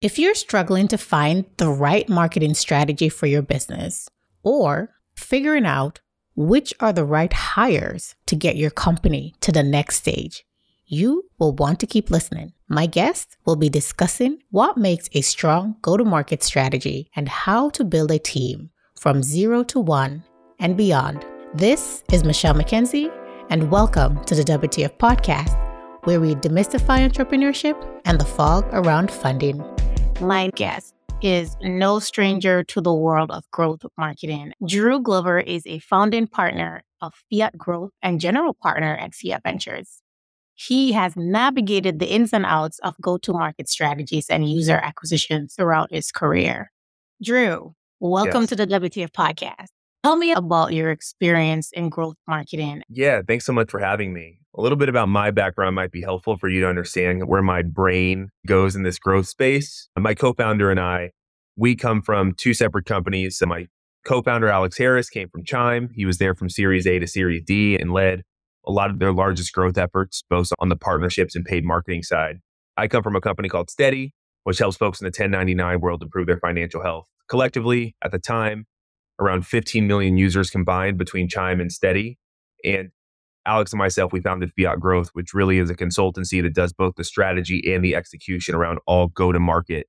If you're struggling to find the right marketing strategy for your business or figuring out which are the right hires to get your company to the next stage, you will want to keep listening. My guest will be discussing what makes a strong go to market strategy and how to build a team from zero to one and beyond. This is Michelle McKenzie, and welcome to the WTF Podcast, where we demystify entrepreneurship and the fog around funding. My guest is no stranger to the world of growth marketing. Drew Glover is a founding partner of Fiat Growth and general partner at Fiat Ventures. He has navigated the ins and outs of go to market strategies and user acquisition throughout his career. Drew, welcome yes. to the WTF podcast. Tell me about your experience in growth marketing. Yeah, thanks so much for having me. A little bit about my background might be helpful for you to understand where my brain goes in this growth space. Uh, my co founder and I, we come from two separate companies. So my co founder, Alex Harris, came from Chime. He was there from Series A to Series D and led a lot of their largest growth efforts, both on the partnerships and paid marketing side. I come from a company called Steady, which helps folks in the 1099 world improve their financial health. Collectively, at the time, around 15 million users combined between Chime and Steady. And Alex and myself, we founded Fiat Growth, which really is a consultancy that does both the strategy and the execution around all go to market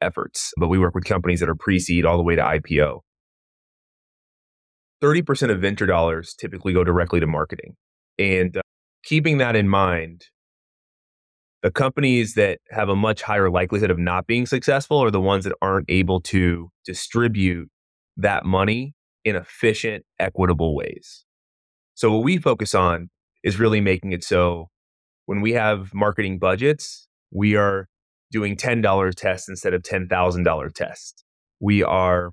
efforts. But we work with companies that are pre seed all the way to IPO. 30% of venture dollars typically go directly to marketing. And uh, keeping that in mind, the companies that have a much higher likelihood of not being successful are the ones that aren't able to distribute that money in efficient, equitable ways. So, what we focus on is really making it so when we have marketing budgets, we are doing $10 tests instead of $10,000 tests. We are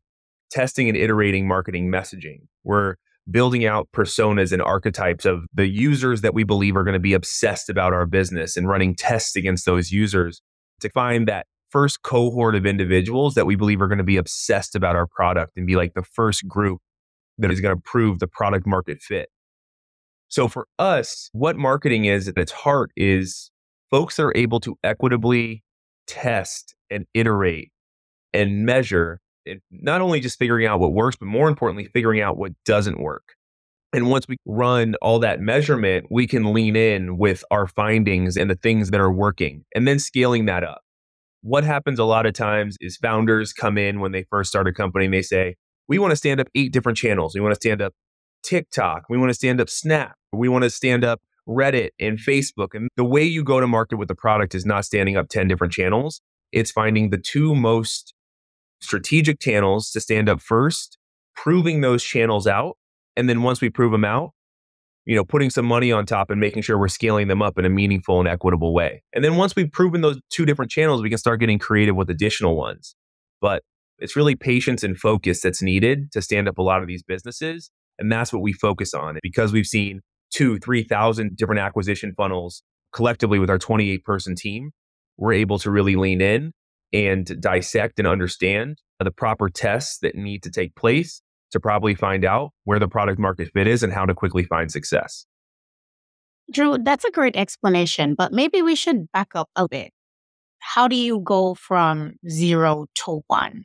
testing and iterating marketing messaging. We're building out personas and archetypes of the users that we believe are going to be obsessed about our business and running tests against those users to find that first cohort of individuals that we believe are going to be obsessed about our product and be like the first group that is going to prove the product market fit. So for us, what marketing is at its heart is folks are able to equitably test and iterate and measure and not only just figuring out what works, but more importantly, figuring out what doesn't work. And once we run all that measurement, we can lean in with our findings and the things that are working and then scaling that up. What happens a lot of times is founders come in when they first start a company and they say, We want to stand up eight different channels. We want to stand up TikTok. We want to stand up Snap. We want to stand up Reddit and Facebook. And the way you go to market with the product is not standing up 10 different channels. It's finding the two most strategic channels to stand up first, proving those channels out. And then once we prove them out, you know, putting some money on top and making sure we're scaling them up in a meaningful and equitable way. And then once we've proven those two different channels, we can start getting creative with additional ones. But it's really patience and focus that's needed to stand up a lot of these businesses. And that's what we focus on because we've seen two, 3,000 different acquisition funnels collectively with our 28 person team. We're able to really lean in and dissect and understand the proper tests that need to take place to probably find out where the product market fit is and how to quickly find success. Drew, that's a great explanation, but maybe we should back up a bit. How do you go from zero to one?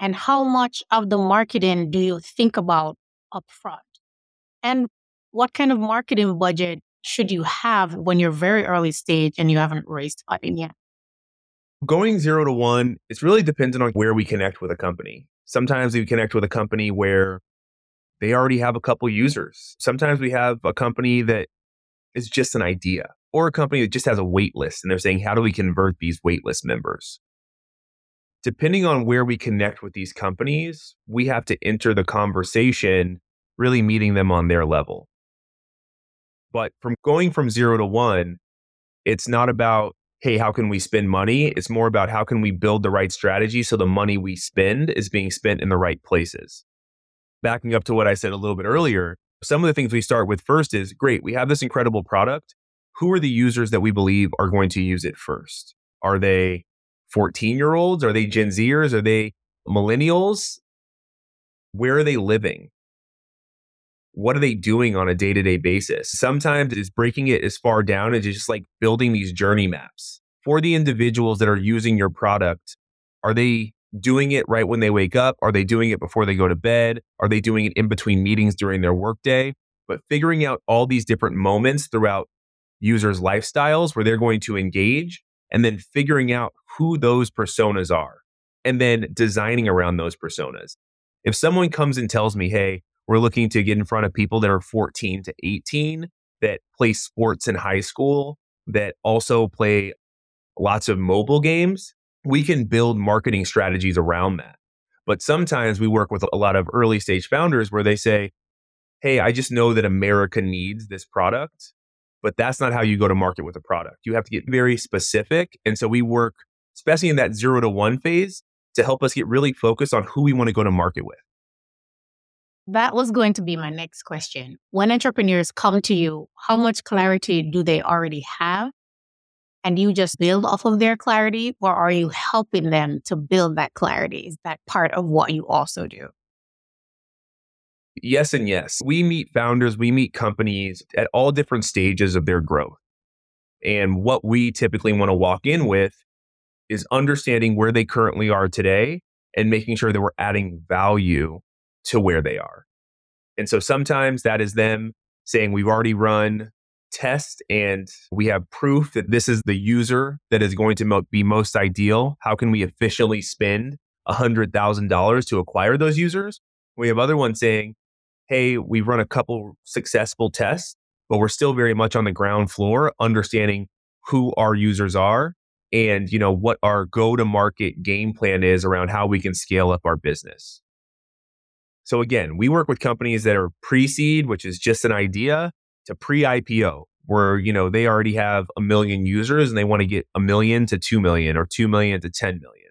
And how much of the marketing do you think about upfront? And what kind of marketing budget should you have when you're very early stage and you haven't raised funding yet? Going zero to one, it's really dependent on where we connect with a company. Sometimes we connect with a company where they already have a couple users. Sometimes we have a company that is just an idea or a company that just has a wait list and they're saying, how do we convert these waitlist members? Depending on where we connect with these companies, we have to enter the conversation really meeting them on their level. But from going from zero to one, it's not about hey, how can we spend money? It's more about how can we build the right strategy so the money we spend is being spent in the right places. Backing up to what I said a little bit earlier, some of the things we start with first is great, we have this incredible product. Who are the users that we believe are going to use it first? Are they 14 year olds? Are they Gen Zers? Are they millennials? Where are they living? What are they doing on a day to day basis? Sometimes it's breaking it as far down as just like building these journey maps for the individuals that are using your product, are they doing it right when they wake up? Are they doing it before they go to bed? Are they doing it in between meetings during their workday? But figuring out all these different moments throughout users' lifestyles where they're going to engage and then figuring out who those personas are and then designing around those personas. If someone comes and tells me, hey, we're looking to get in front of people that are 14 to 18 that play sports in high school, that also play lots of mobile games, we can build marketing strategies around that. But sometimes we work with a lot of early stage founders where they say, Hey, I just know that America needs this product, but that's not how you go to market with a product. You have to get very specific. And so we work, especially in that zero to one phase, to help us get really focused on who we want to go to market with. That was going to be my next question. When entrepreneurs come to you, how much clarity do they already have? And you just build off of their clarity or are you helping them to build that clarity? Is that part of what you also do? Yes and yes. We meet founders we meet companies at all different stages of their growth. And what we typically want to walk in with is understanding where they currently are today and making sure that we're adding value to where they are and so sometimes that is them saying we've already run tests and we have proof that this is the user that is going to mo- be most ideal, how can we efficiently spend $100,000 to acquire those users? We have other ones saying, hey, we've run a couple successful tests, but we're still very much on the ground floor, understanding who our users are and you know what our go to market game plan is around how we can scale up our business. So again, we work with companies that are pre-seed, which is just an idea, to pre-IPO where you know they already have a million users and they want to get a million to 2 million or 2 million to 10 million.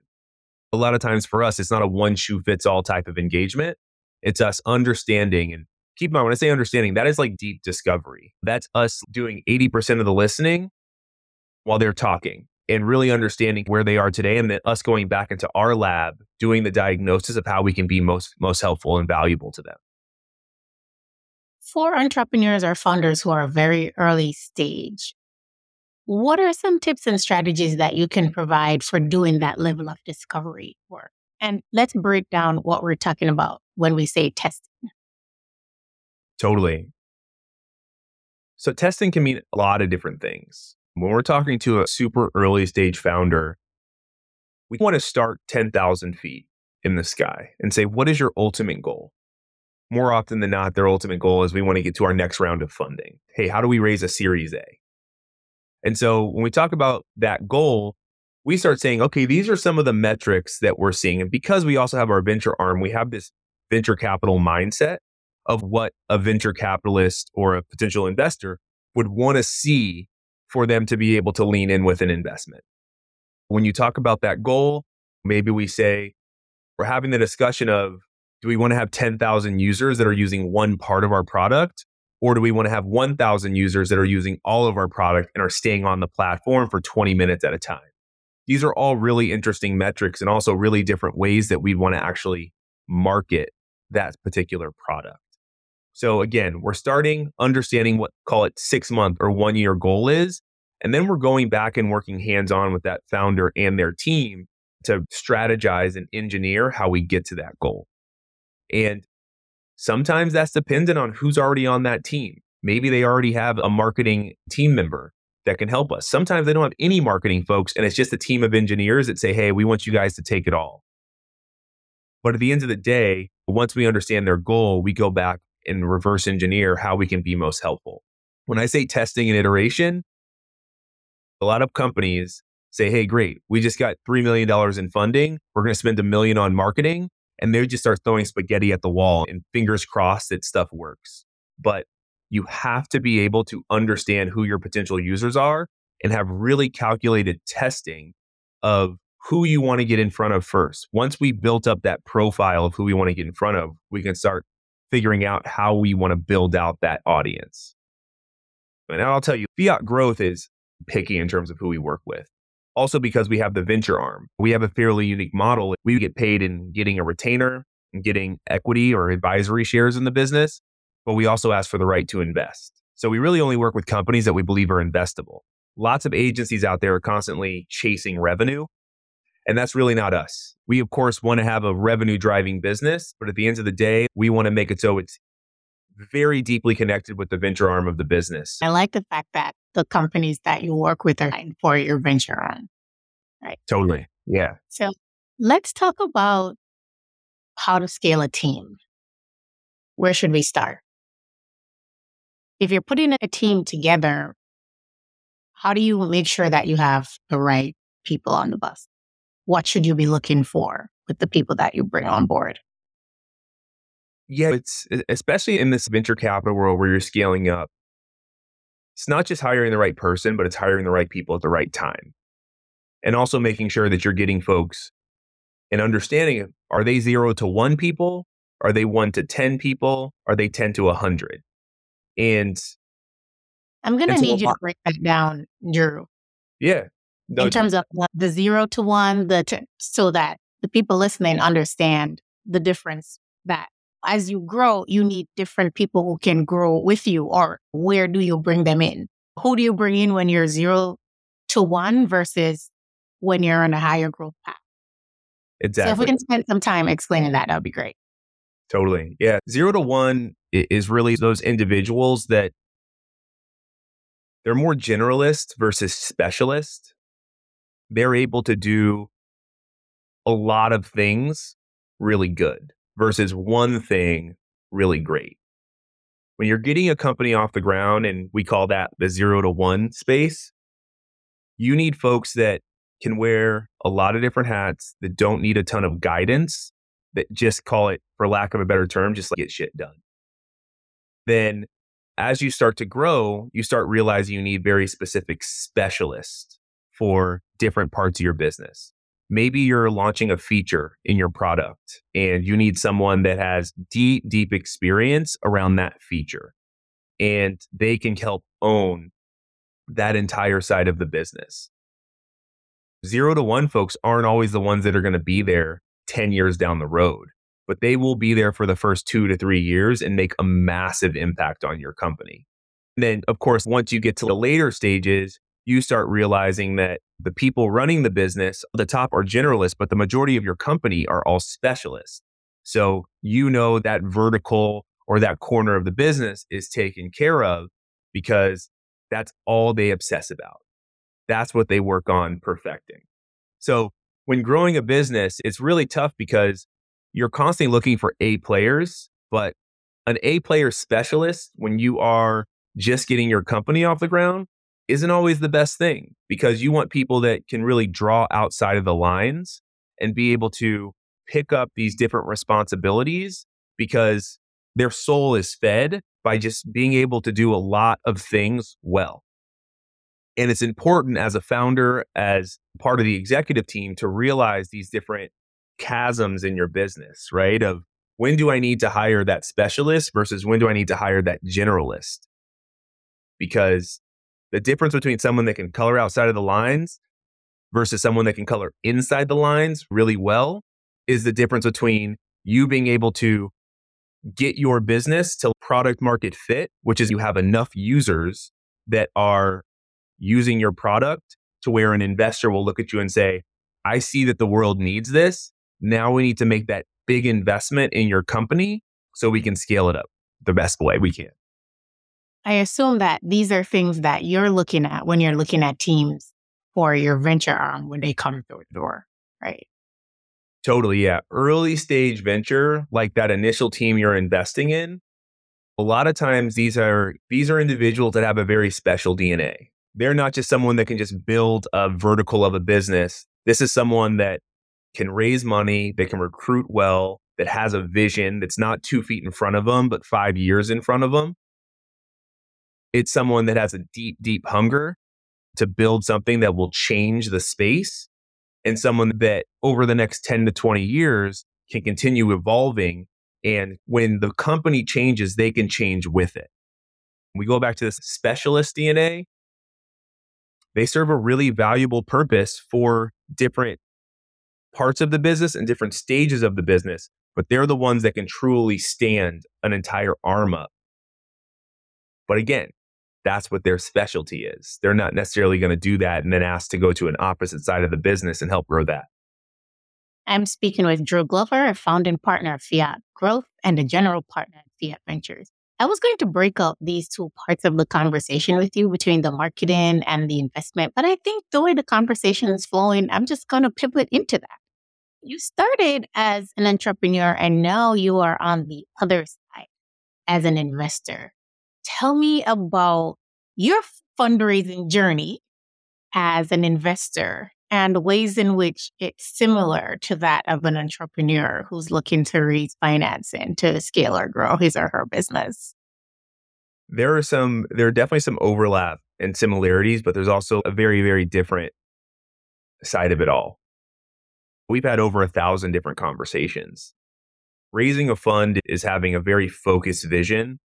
A lot of times for us it's not a one shoe fits all type of engagement. It's us understanding and keep in mind when I say understanding that is like deep discovery. That's us doing 80% of the listening while they're talking and really understanding where they are today and then us going back into our lab doing the diagnosis of how we can be most most helpful and valuable to them for entrepreneurs or founders who are very early stage, what are some tips and strategies that you can provide for doing that level of discovery work? And let's break down what we're talking about when we say testing. Totally. So, testing can mean a lot of different things. When we're talking to a super early stage founder, we want to start 10,000 feet in the sky and say, what is your ultimate goal? more often than not, their ultimate goal is we want to get to our next round of funding. Hey, how do we raise a Series A? And so when we talk about that goal, we start saying, okay, these are some of the metrics that we're seeing. And because we also have our venture arm, we have this venture capital mindset of what a venture capitalist or a potential investor would want to see for them to be able to lean in with an investment. When you talk about that goal, maybe we say, we're having the discussion of do we want to have 10,000 users that are using one part of our product? Or do we want to have 1,000 users that are using all of our product and are staying on the platform for 20 minutes at a time? These are all really interesting metrics and also really different ways that we want to actually market that particular product. So again, we're starting understanding what call it 6 month or 1 year goal is and then we're going back and working hands on with that founder and their team to strategize and engineer how we get to that goal. And sometimes that's dependent on who's already on that team. Maybe they already have a marketing team member that can help us. Sometimes they don't have any marketing folks and it's just a team of engineers that say, hey, we want you guys to take it all. But at the end of the day, once we understand their goal, we go back and reverse engineer how we can be most helpful. When I say testing and iteration, a lot of companies say, hey, great, we just got $3 million in funding. We're going to spend a million on marketing and they just start throwing spaghetti at the wall and fingers crossed that stuff works. But you have to be able to understand who your potential users are and have really calculated testing of who you want to get in front of first. Once we built up that profile of who we want to get in front of, we can start figuring out how we want to build out that audience. And I'll tell you, fiat growth is picky in terms of who we work with. Also, because we have the venture arm, we have a fairly unique model. We get paid in getting a retainer and getting equity or advisory shares in the business, but we also ask for the right to invest. So we really only work with companies that we believe are investable. lots of agencies out there are constantly chasing revenue. And that's really not us. We, of course, want to have a revenue driving business, but at the end of the day, we want to make it so it's very deeply connected with the venture arm of the business. I like the fact that the companies that you work with are for your venture arm. Right. Totally. Yeah. So let's talk about how to scale a team. Where should we start? If you're putting a team together, how do you make sure that you have the right people on the bus? What should you be looking for with the people that you bring on board? Yeah, it's especially in this venture capital world where you're scaling up. It's not just hiring the right person, but it's hiring the right people at the right time. And also making sure that you're getting folks and understanding are they zero to one people? Are they one to 10 people? Are they 10 to 100? And I'm going to need you to break that down, Drew. Yeah. No, in terms of uh, the zero to one, the t- so that the people listening understand the difference that as you grow, you need different people who can grow with you, or where do you bring them in? Who do you bring in when you're zero to one versus when you're on a higher growth path? Exactly. So if we can spend some time explaining that, that would be great. Totally. Yeah. Zero to one is really those individuals that they're more generalist versus specialist. They're able to do a lot of things really good versus one thing really great. When you're getting a company off the ground, and we call that the zero to one space, you need folks that can wear a lot of different hats that don't need a ton of guidance, that just call it, for lack of a better term, just like get shit done. Then as you start to grow, you start realizing you need very specific specialists for different parts of your business. Maybe you're launching a feature in your product and you need someone that has deep, deep experience around that feature and they can help own that entire side of the business. Zero to one folks aren't always the ones that are going to be there 10 years down the road, but they will be there for the first two to three years and make a massive impact on your company. And then, of course, once you get to the later stages, you start realizing that the people running the business, the top are generalists, but the majority of your company are all specialists. So you know that vertical or that corner of the business is taken care of because that's all they obsess about. That's what they work on perfecting. So when growing a business, it's really tough because you're constantly looking for A players, but an A player specialist, when you are just getting your company off the ground, isn't always the best thing because you want people that can really draw outside of the lines and be able to pick up these different responsibilities because their soul is fed by just being able to do a lot of things well. And it's important as a founder, as part of the executive team, to realize these different chasms in your business, right? Of when do I need to hire that specialist versus when do I need to hire that generalist? Because the difference between someone that can color outside of the lines versus someone that can color inside the lines really well is the difference between you being able to get your business to product market fit, which is you have enough users that are using your product to where an investor will look at you and say, I see that the world needs this. Now we need to make that big investment in your company so we can scale it up the best way we can. I assume that these are things that you're looking at when you're looking at teams for your venture arm when they come through the door, right? Totally. Yeah. Early stage venture, like that initial team you're investing in, a lot of times these are these are individuals that have a very special DNA. They're not just someone that can just build a vertical of a business. This is someone that can raise money, they can recruit well, that has a vision that's not two feet in front of them, but five years in front of them. It's someone that has a deep, deep hunger to build something that will change the space and someone that over the next 10 to 20 years can continue evolving. And when the company changes, they can change with it. We go back to this specialist DNA. They serve a really valuable purpose for different parts of the business and different stages of the business, but they're the ones that can truly stand an entire arm up. But again, that's what their specialty is. They're not necessarily going to do that and then ask to go to an opposite side of the business and help grow that. I'm speaking with Drew Glover, a founding partner of Fiat Growth and a general partner at Fiat Ventures. I was going to break up these two parts of the conversation with you between the marketing and the investment, but I think the way the conversation is flowing, I'm just going to pivot into that. You started as an entrepreneur and now you are on the other side as an investor. Tell me about your fundraising journey as an investor and ways in which it's similar to that of an entrepreneur who's looking to raise financing to scale or grow his or her business. There are some, there are definitely some overlap and similarities, but there's also a very, very different side of it all. We've had over a thousand different conversations. Raising a fund is having a very focused vision.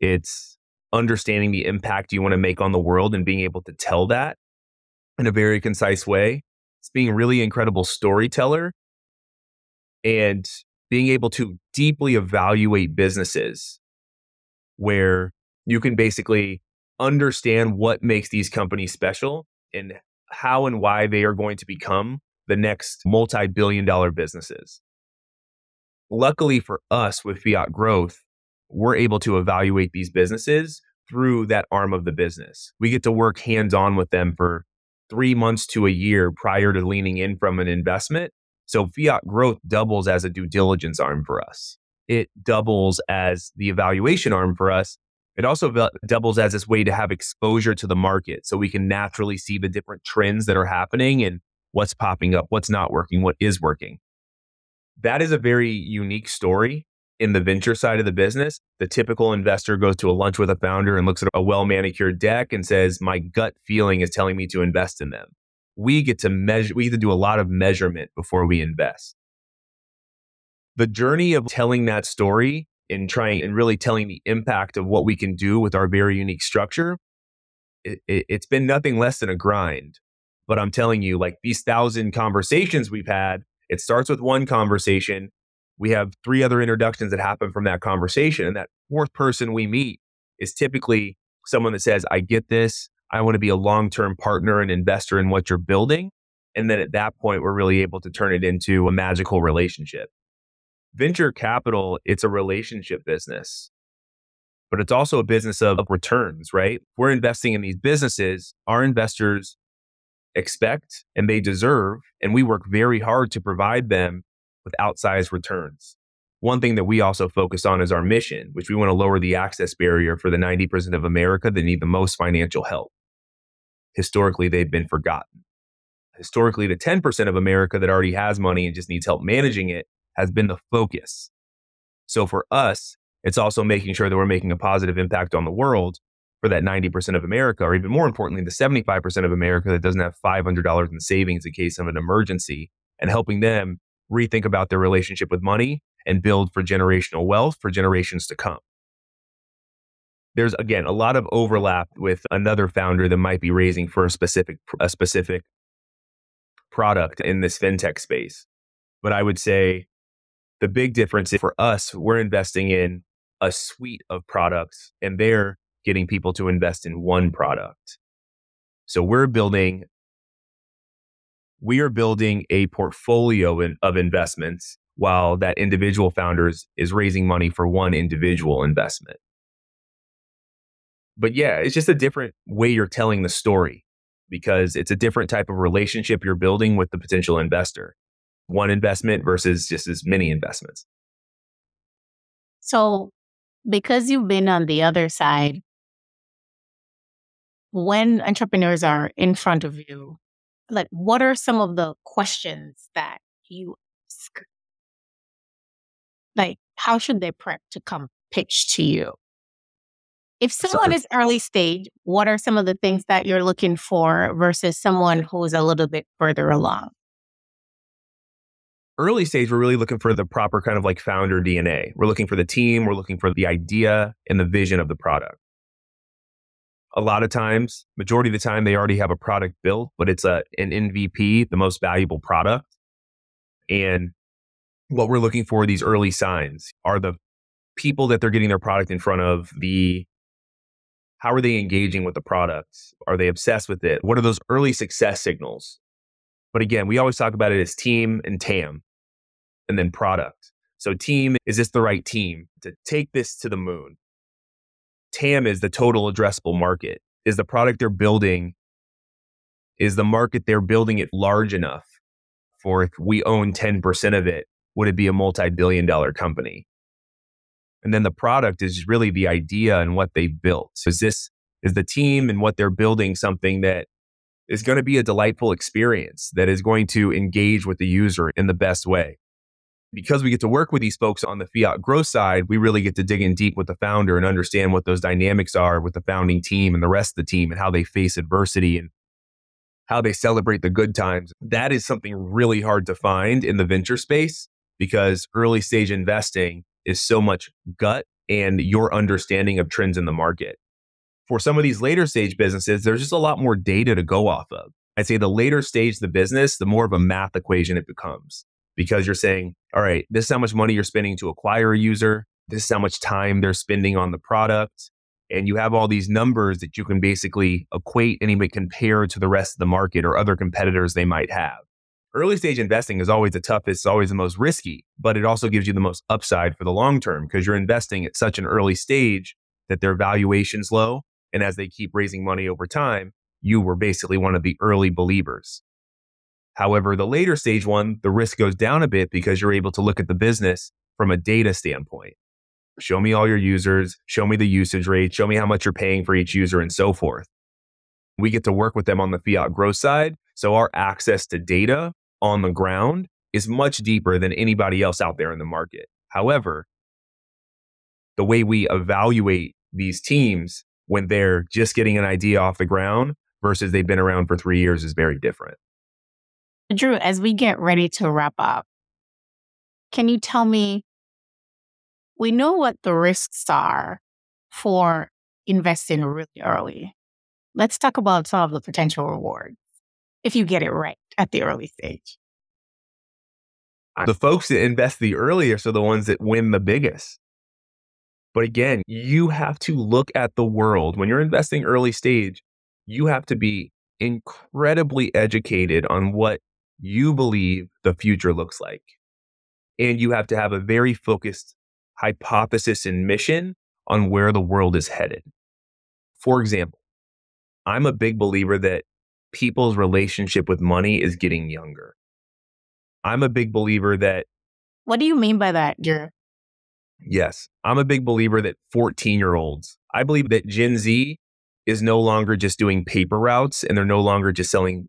It's understanding the impact you want to make on the world and being able to tell that in a very concise way. It's being a really incredible storyteller and being able to deeply evaluate businesses where you can basically understand what makes these companies special and how and why they are going to become the next multi billion dollar businesses. Luckily for us with Fiat Growth, we're able to evaluate these businesses through that arm of the business. We get to work hands on with them for three months to a year prior to leaning in from an investment. So fiat growth doubles as a due diligence arm for us. It doubles as the evaluation arm for us. It also doubles as this way to have exposure to the market so we can naturally see the different trends that are happening and what's popping up, what's not working, what is working. That is a very unique story in the venture side of the business, the typical investor goes to a lunch with a founder and looks at a well manicured deck and says, My gut feeling is telling me to invest in them. We get to measure, we get to do a lot of measurement before we invest. The journey of telling that story and trying and really telling the impact of what we can do with our very unique structure, it, it, it's been nothing less than a grind. But I'm telling you, like these thousand conversations we've had, it starts with one conversation we have three other introductions that happen from that conversation. And that fourth person we meet is typically someone that says, I get this. I want to be a long term partner and investor in what you're building. And then at that point, we're really able to turn it into a magical relationship. Venture capital, it's a relationship business, but it's also a business of, of returns, right? We're investing in these businesses. Our investors expect and they deserve, and we work very hard to provide them with outsized returns. One thing that we also focus on is our mission, which we want to lower the access barrier for the 90% of America that need the most financial help. Historically, they've been forgotten. Historically, the 10% of America that already has money and just needs help managing it has been the focus. So for us, it's also making sure that we're making a positive impact on the world for that 90% of America, or even more importantly, the 75% of America that doesn't have $500 in savings in case of an emergency, and helping them rethink about their relationship with money and build for generational wealth for generations to come. There's again a lot of overlap with another founder that might be raising for a specific a specific product in this fintech space. But I would say the big difference for us, we're investing in a suite of products and they're getting people to invest in one product. So we're building we are building a portfolio in, of investments while that individual founders is raising money for one individual investment. But yeah, it's just a different way you're telling the story because it's a different type of relationship you're building with the potential investor. One investment versus just as many investments. So, because you've been on the other side, when entrepreneurs are in front of you like what are some of the questions that you ask? Like, how should they prep to come pitch to you? If someone is early stage, what are some of the things that you're looking for versus someone who's a little bit further along? Early stage, we're really looking for the proper kind of like founder DNA. We're looking for the team, we're looking for the idea and the vision of the product a lot of times, majority of the time, they already have a product built, but it's a an MVP, the most valuable product. And what we're looking for these early signs are the people that they're getting their product in front of, the How are they engaging with the product? Are they obsessed with it? What are those early success signals? But again, we always talk about it as team and TAM and then product. So, team, is this the right team to take this to the moon? TAM is the total addressable market. Is the product they're building, is the market they're building it large enough for if we own 10% of it, would it be a multi billion dollar company? And then the product is really the idea and what they built. Is this, is the team and what they're building something that is going to be a delightful experience that is going to engage with the user in the best way? Because we get to work with these folks on the fiat growth side, we really get to dig in deep with the founder and understand what those dynamics are with the founding team and the rest of the team and how they face adversity and how they celebrate the good times. That is something really hard to find in the venture space because early stage investing is so much gut and your understanding of trends in the market. For some of these later stage businesses, there's just a lot more data to go off of. I'd say the later stage the business, the more of a math equation it becomes because you're saying, all right, this is how much money you're spending to acquire a user. This is how much time they're spending on the product. And you have all these numbers that you can basically equate and even compare to the rest of the market or other competitors they might have early stage investing is always the toughest, always the most risky, but it also gives you the most upside for the long term because you're investing at such an early stage that their valuation's low. And as they keep raising money over time, you were basically one of the early believers. However, the later stage one, the risk goes down a bit because you're able to look at the business from a data standpoint. Show me all your users, show me the usage rate, show me how much you're paying for each user, and so forth. We get to work with them on the fiat growth side. So our access to data on the ground is much deeper than anybody else out there in the market. However, the way we evaluate these teams when they're just getting an idea off the ground versus they've been around for three years is very different. Drew, as we get ready to wrap up, can you tell me? We know what the risks are for investing really early. Let's talk about some of the potential rewards if you get it right at the early stage. The folks that invest the earliest are the ones that win the biggest. But again, you have to look at the world. When you're investing early stage, you have to be incredibly educated on what you believe the future looks like. And you have to have a very focused hypothesis and mission on where the world is headed. For example, I'm a big believer that people's relationship with money is getting younger. I'm a big believer that. What do you mean by that, Drew? Yes, I'm a big believer that 14 year olds, I believe that Gen Z is no longer just doing paper routes and they're no longer just selling,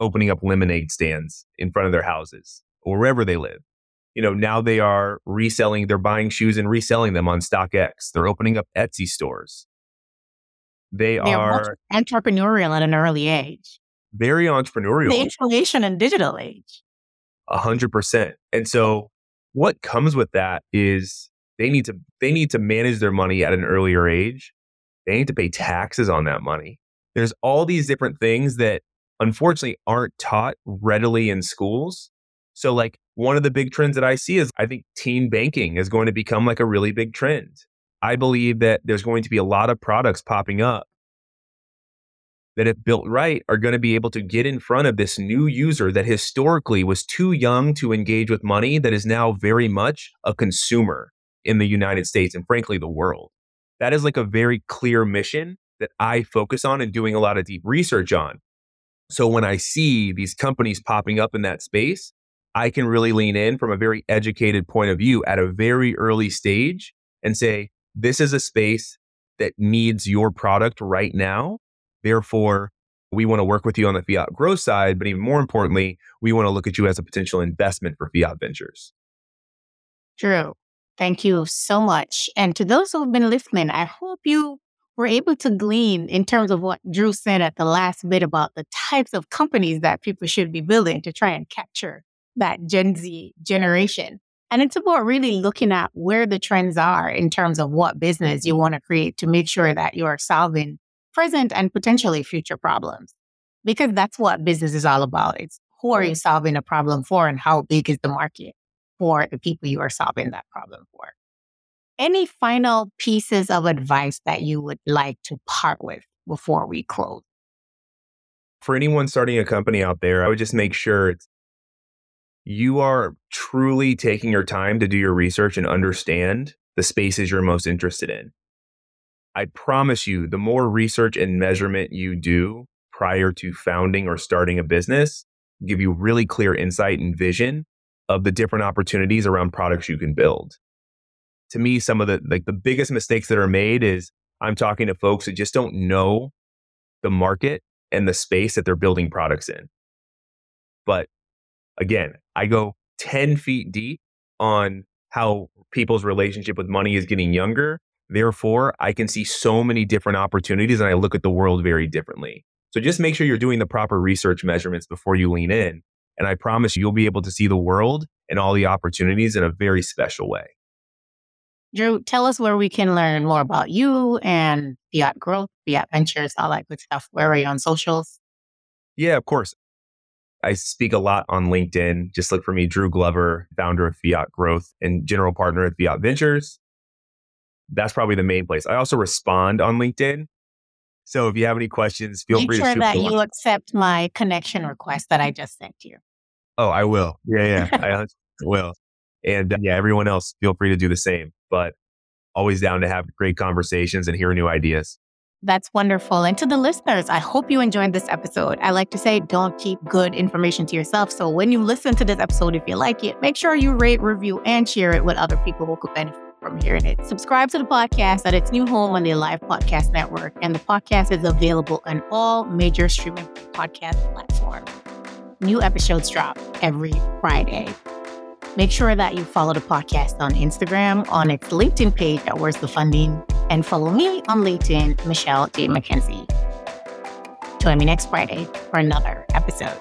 opening up lemonade stands in front of their houses or wherever they live. You know, now they are reselling, they're buying shoes and reselling them on StockX. They're opening up Etsy stores. They, they are, entrepreneurial at an early age. Very entrepreneurial. The information and digital age. A hundred percent. And so what comes with that is they need to they need to manage their money at an earlier age. They need to pay taxes on that money. There's all these different things that unfortunately aren't taught readily in schools. So like one of the big trends that I see is I think teen banking is going to become like a really big trend. I believe that there's going to be a lot of products popping up that, if built right, are going to be able to get in front of this new user that historically was too young to engage with money, that is now very much a consumer in the United States and frankly, the world. That is like a very clear mission that I focus on and doing a lot of deep research on. So when I see these companies popping up in that space, I can really lean in from a very educated point of view at a very early stage and say, this is a space that needs your product right now. Therefore, we want to work with you on the fiat growth side, but even more importantly, we want to look at you as a potential investment for fiat ventures. Drew, thank you so much. And to those who have been listening, I hope you were able to glean in terms of what Drew said at the last bit about the types of companies that people should be building to try and capture that Gen Z generation. And it's about really looking at where the trends are in terms of what business you want to create to make sure that you are solving present and potentially future problems. Because that's what business is all about. It's who are you solving a problem for and how big is the market for the people you are solving that problem for. Any final pieces of advice that you would like to part with before we close? For anyone starting a company out there, I would just make sure you are truly taking your time to do your research and understand the spaces you're most interested in. I promise you, the more research and measurement you do prior to founding or starting a business, give you really clear insight and vision of the different opportunities around products you can build. To me, some of the like the biggest mistakes that are made is I'm talking to folks that just don't know the market and the space that they're building products in. But again, I go 10 feet deep on how people's relationship with money is getting younger. Therefore, I can see so many different opportunities and I look at the world very differently. So just make sure you're doing the proper research measurements before you lean in. And I promise you, you'll be able to see the world and all the opportunities in a very special way. Drew, tell us where we can learn more about you and Fiat Growth, Fiat Ventures, all that good stuff. Where are you on socials? Yeah, of course. I speak a lot on LinkedIn. Just look for me, Drew Glover, founder of Fiat Growth and general partner at Fiat Ventures. That's probably the main place. I also respond on LinkedIn. So if you have any questions, feel Make free sure to shoot me. Make sure that you accept my connection request that I just sent you. Oh, I will. Yeah, yeah, I will. And uh, yeah, everyone else, feel free to do the same. But always down to have great conversations and hear new ideas. That's wonderful. And to the listeners, I hope you enjoyed this episode. I like to say, don't keep good information to yourself. So when you listen to this episode, if you like it, make sure you rate, review, and share it with other people who could benefit from hearing it. Subscribe to the podcast at its new home on the Live Podcast Network. And the podcast is available on all major streaming podcast platforms. New episodes drop every Friday. Make sure that you follow the podcast on Instagram, on its LinkedIn page at Where's the Funding, and follow me on LinkedIn, Michelle J. McKenzie. Join me next Friday for another episode.